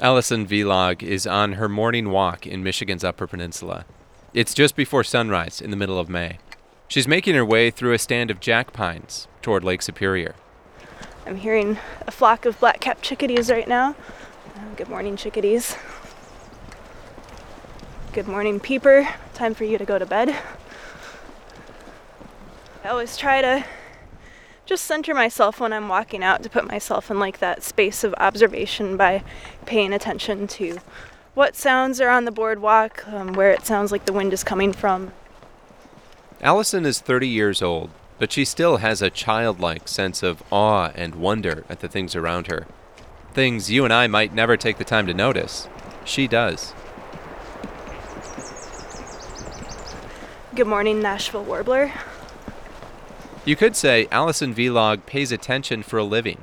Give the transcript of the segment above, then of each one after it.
Alison Vilag is on her morning walk in Michigan's Upper Peninsula. It's just before sunrise in the middle of May. She's making her way through a stand of jack pines toward Lake Superior. I'm hearing a flock of black capped chickadees right now. Uh, good morning, chickadees. Good morning, peeper. Time for you to go to bed. I always try to just center myself when I'm walking out to put myself in like that space of observation by paying attention to what sounds are on the boardwalk, um, where it sounds like the wind is coming from. Alison is 30 years old, but she still has a childlike sense of awe and wonder at the things around her. Things you and I might never take the time to notice. She does. Good morning, Nashville Warbler. You could say Alison Vilag pays attention for a living.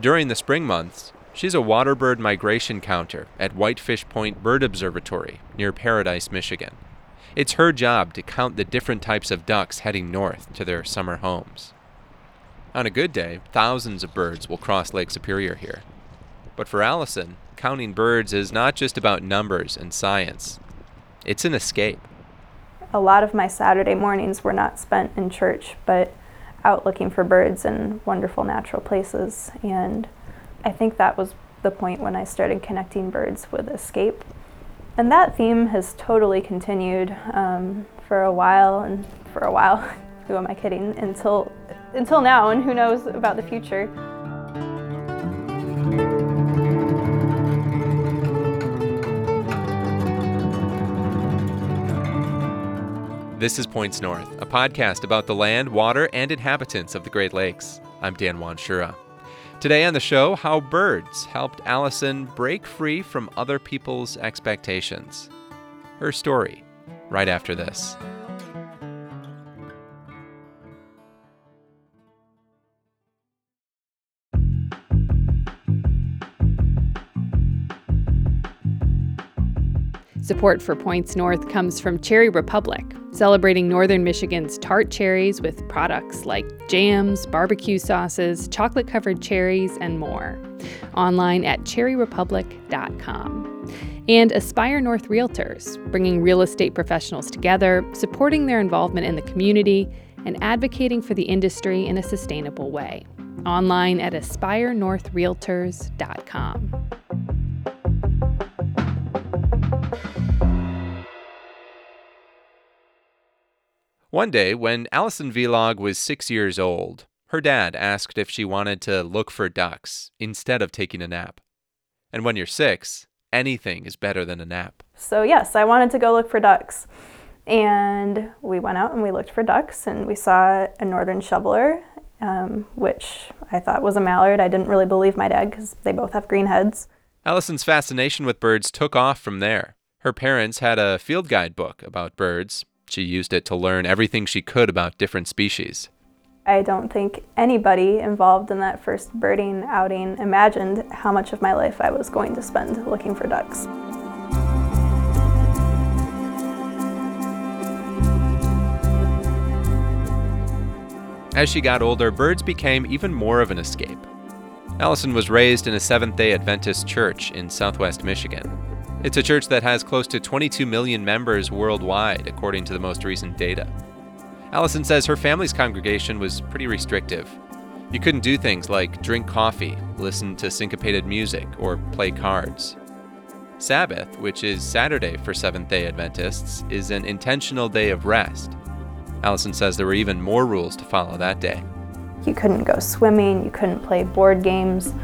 During the spring months, she's a waterbird migration counter at Whitefish Point Bird Observatory near Paradise, Michigan. It's her job to count the different types of ducks heading north to their summer homes. On a good day, thousands of birds will cross Lake Superior here. But for Alison, counting birds is not just about numbers and science, it's an escape. A lot of my Saturday mornings were not spent in church, but out looking for birds in wonderful natural places. And I think that was the point when I started connecting birds with escape. And that theme has totally continued um, for a while, and for a while, who am I kidding, until, until now, and who knows about the future. This is Points North, a podcast about the land, water, and inhabitants of the Great Lakes. I'm Dan Wanschura. Today on the show, how birds helped Alison break free from other people's expectations. Her story, right after this. Support for Points North comes from Cherry Republic, celebrating northern Michigan's tart cherries with products like jams, barbecue sauces, chocolate covered cherries, and more. Online at cherryrepublic.com. And Aspire North Realtors, bringing real estate professionals together, supporting their involvement in the community, and advocating for the industry in a sustainable way. Online at aspirenorthrealtors.com. One day, when Alison Vilag was six years old, her dad asked if she wanted to look for ducks instead of taking a nap. And when you're six, anything is better than a nap. So, yes, I wanted to go look for ducks. And we went out and we looked for ducks, and we saw a northern shoveler, um, which I thought was a mallard. I didn't really believe my dad because they both have green heads. Alison's fascination with birds took off from there. Her parents had a field guide book about birds, she used it to learn everything she could about different species. I don't think anybody involved in that first birding outing imagined how much of my life I was going to spend looking for ducks. As she got older, birds became even more of an escape. Alison was raised in a Seventh day Adventist church in southwest Michigan. It's a church that has close to 22 million members worldwide, according to the most recent data. Alison says her family's congregation was pretty restrictive. You couldn't do things like drink coffee, listen to syncopated music, or play cards. Sabbath, which is Saturday for Seventh day Adventists, is an intentional day of rest. Alison says there were even more rules to follow that day. You couldn't go swimming, you couldn't play board games.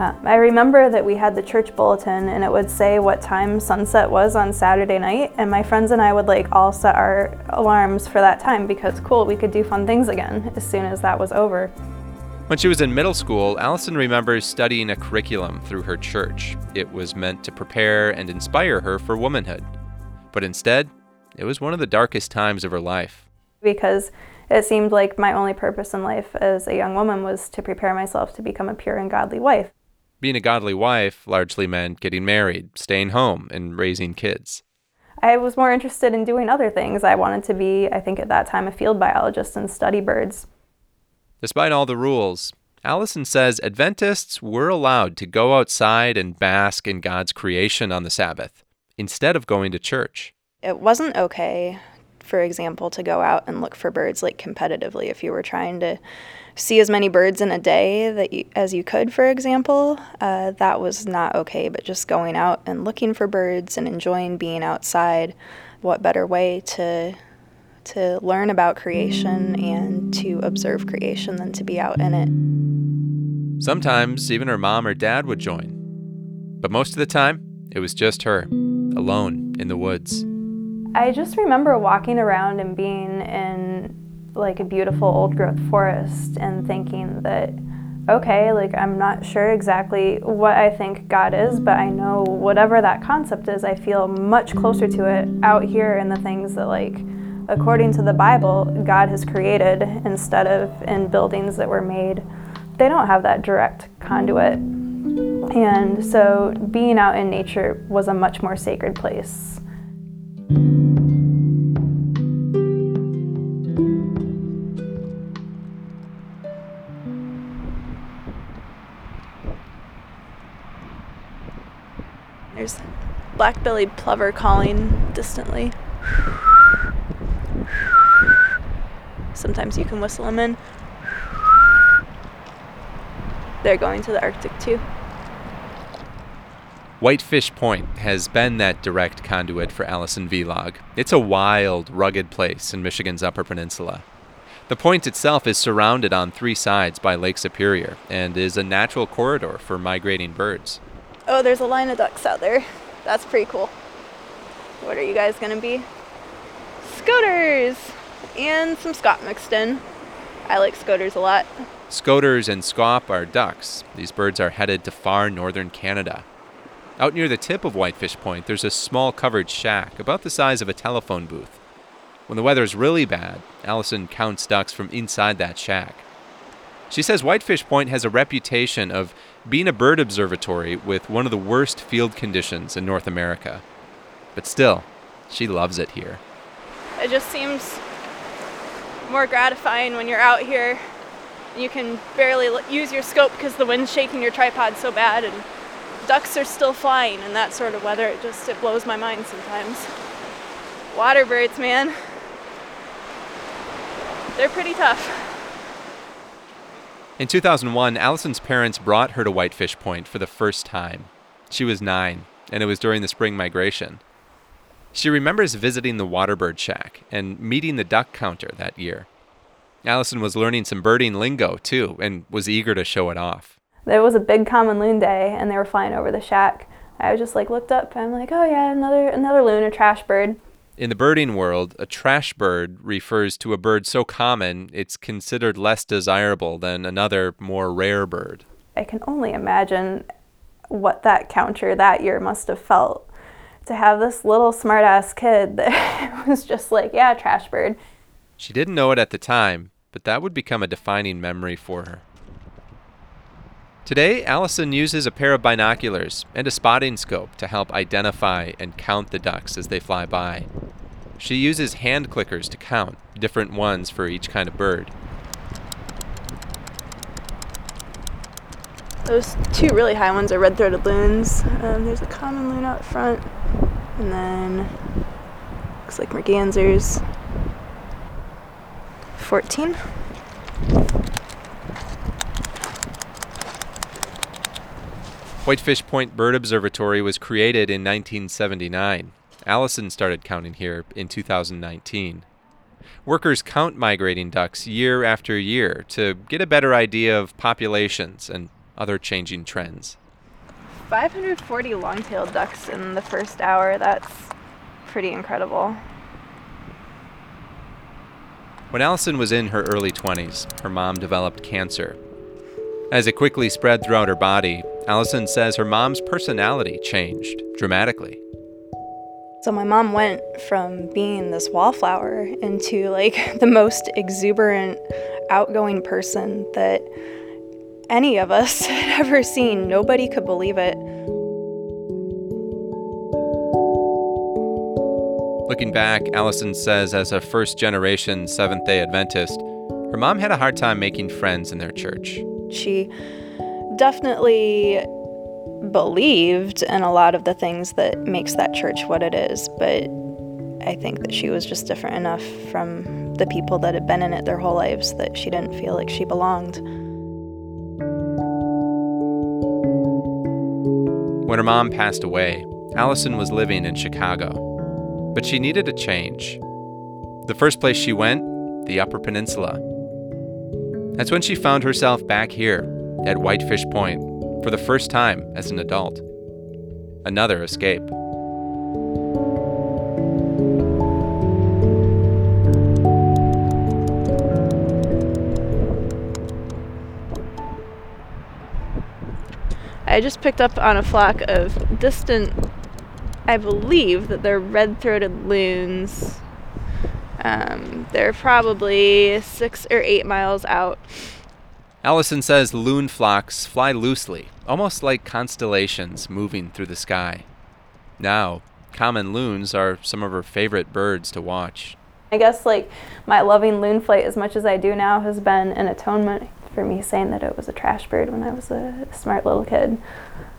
Uh, I remember that we had the church bulletin and it would say what time sunset was on Saturday night, and my friends and I would like all set our alarms for that time because cool, we could do fun things again as soon as that was over. When she was in middle school, Alison remembers studying a curriculum through her church. It was meant to prepare and inspire her for womanhood. But instead, it was one of the darkest times of her life. Because it seemed like my only purpose in life as a young woman was to prepare myself to become a pure and godly wife. Being a godly wife largely meant getting married, staying home, and raising kids. I was more interested in doing other things. I wanted to be, I think at that time, a field biologist and study birds. Despite all the rules, Alison says Adventists were allowed to go outside and bask in God's creation on the Sabbath instead of going to church. It wasn't okay, for example, to go out and look for birds like competitively if you were trying to see as many birds in a day that you, as you could, for example. Uh, that was not okay, but just going out and looking for birds and enjoying being outside, what better way to to learn about creation and to observe creation than to be out in it. Sometimes even her mom or dad would join. But most of the time, it was just her, alone in the woods. I just remember walking around and being in like a beautiful old growth forest and thinking that okay, like I'm not sure exactly what I think God is, but I know whatever that concept is, I feel much closer to it out here in the things that like according to the Bible, God has created instead of in buildings that were made. They don't have that direct conduit. And so being out in nature was a much more sacred place. There's black-bellied plover calling distantly. Sometimes you can whistle them in. They're going to the Arctic too. Whitefish Point has been that direct conduit for Alison Vilag. It's a wild, rugged place in Michigan's Upper Peninsula. The point itself is surrounded on three sides by Lake Superior and is a natural corridor for migrating birds. Oh, there's a line of ducks out there. That's pretty cool. What are you guys going to be? Scoters! And some scaup mixed in. I like scoters a lot. Scoters and scaup are ducks. These birds are headed to far northern Canada. Out near the tip of Whitefish Point, there's a small covered shack about the size of a telephone booth. When the weather's really bad, Alison counts ducks from inside that shack. She says Whitefish Point has a reputation of being a bird observatory with one of the worst field conditions in North America. But still, she loves it here. It just seems more gratifying when you're out here. You can barely use your scope because the wind's shaking your tripod so bad and ducks are still flying in that sort of weather. It just it blows my mind sometimes. Water birds, man. They're pretty tough. In 2001, Alison's parents brought her to Whitefish Point for the first time. She was nine, and it was during the spring migration. She remembers visiting the Waterbird Shack and meeting the duck counter that year. Alison was learning some birding lingo, too, and was eager to show it off there was a big common loon day and they were flying over the shack. I just like looked up and I'm like, oh yeah, another another loon, a trash bird. In the birding world, a trash bird refers to a bird so common it's considered less desirable than another more rare bird. I can only imagine what that counter that year must have felt to have this little smartass kid that was just like, yeah, trash bird. She didn't know it at the time, but that would become a defining memory for her. Today, Alison uses a pair of binoculars and a spotting scope to help identify and count the ducks as they fly by. She uses hand clickers to count, different ones for each kind of bird. Those two really high ones are red throated loons. Um, there's a common loon out front, and then looks like mergansers. 14. Whitefish Point Bird Observatory was created in 1979. Alison started counting here in 2019. Workers count migrating ducks year after year to get a better idea of populations and other changing trends. 540 long-tailed ducks in the first hour. That's pretty incredible. When Alison was in her early 20s, her mom developed cancer. As it quickly spread throughout her body, Alison says her mom's personality changed dramatically. So my mom went from being this wallflower into like the most exuberant, outgoing person that any of us had ever seen. Nobody could believe it. Looking back, Alison says as a first generation Seventh day Adventist, her mom had a hard time making friends in their church. She definitely believed in a lot of the things that makes that church what it is, but I think that she was just different enough from the people that had been in it their whole lives that she didn't feel like she belonged. When her mom passed away, Alison was living in Chicago, but she needed a change. The first place she went, the Upper Peninsula. That's when she found herself back here at Whitefish Point for the first time as an adult. Another escape. I just picked up on a flock of distant, I believe that they're red throated loons. Um, they're probably six or eight miles out. Alison says loon flocks fly loosely, almost like constellations moving through the sky. Now, common loons are some of her favorite birds to watch. I guess like my loving loon flight as much as I do now has been an atonement for me saying that it was a trash bird when I was a smart little kid.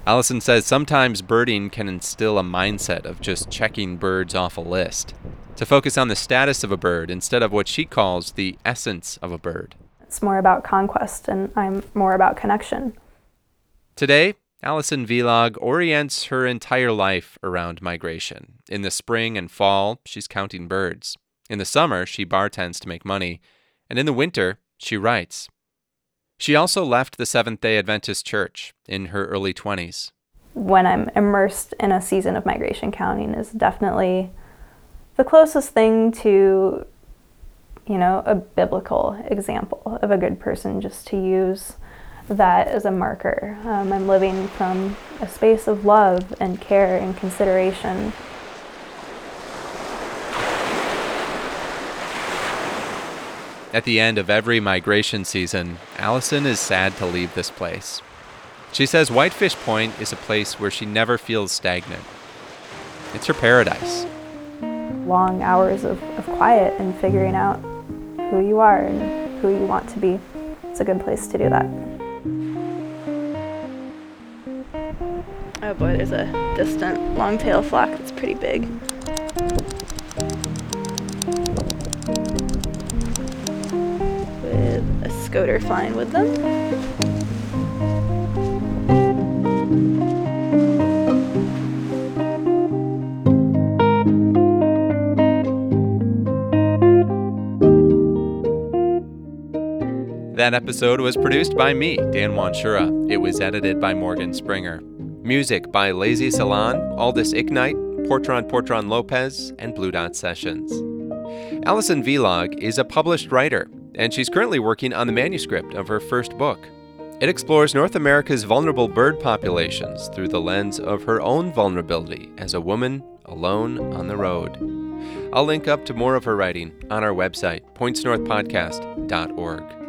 Alison says sometimes birding can instill a mindset of just checking birds off a list, to focus on the status of a bird instead of what she calls the essence of a bird. It's more about conquest, and I'm more about connection. Today, Alison Vilag orients her entire life around migration. In the spring and fall, she's counting birds. In the summer, she bartends to make money. And in the winter, she writes. She also left the Seventh day Adventist Church in her early 20s. When I'm immersed in a season of migration counting is definitely the closest thing to, you know, a biblical example of a good person just to use that as a marker. Um, I'm living from a space of love and care and consideration At the end of every migration season, Alison is sad to leave this place. She says Whitefish Point is a place where she never feels stagnant. It's her paradise. Long hours of, of quiet and figuring out who you are and who you want to be. It's a good place to do that. Oh boy, there's a distant long-tail flock that's pretty big. With a scoter flying with them. That episode was produced by me, Dan Wanschura. It was edited by Morgan Springer. Music by Lazy Salon, Aldous Ichnite, Portron Portron Lopez, and Blue Dot Sessions. Alison Vilag is a published writer and she's currently working on the manuscript of her first book. It explores North America's vulnerable bird populations through the lens of her own vulnerability as a woman alone on the road. I'll link up to more of her writing on our website, pointsnorthpodcast.org.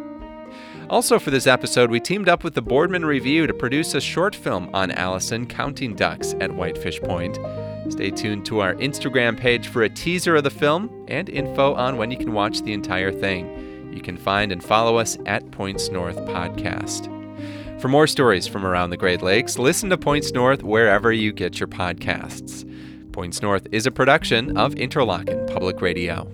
Also, for this episode, we teamed up with the Boardman Review to produce a short film on Alison counting ducks at Whitefish Point. Stay tuned to our Instagram page for a teaser of the film and info on when you can watch the entire thing. You can find and follow us at Points North Podcast. For more stories from around the Great Lakes, listen to Points North wherever you get your podcasts. Points North is a production of Interlochen Public Radio.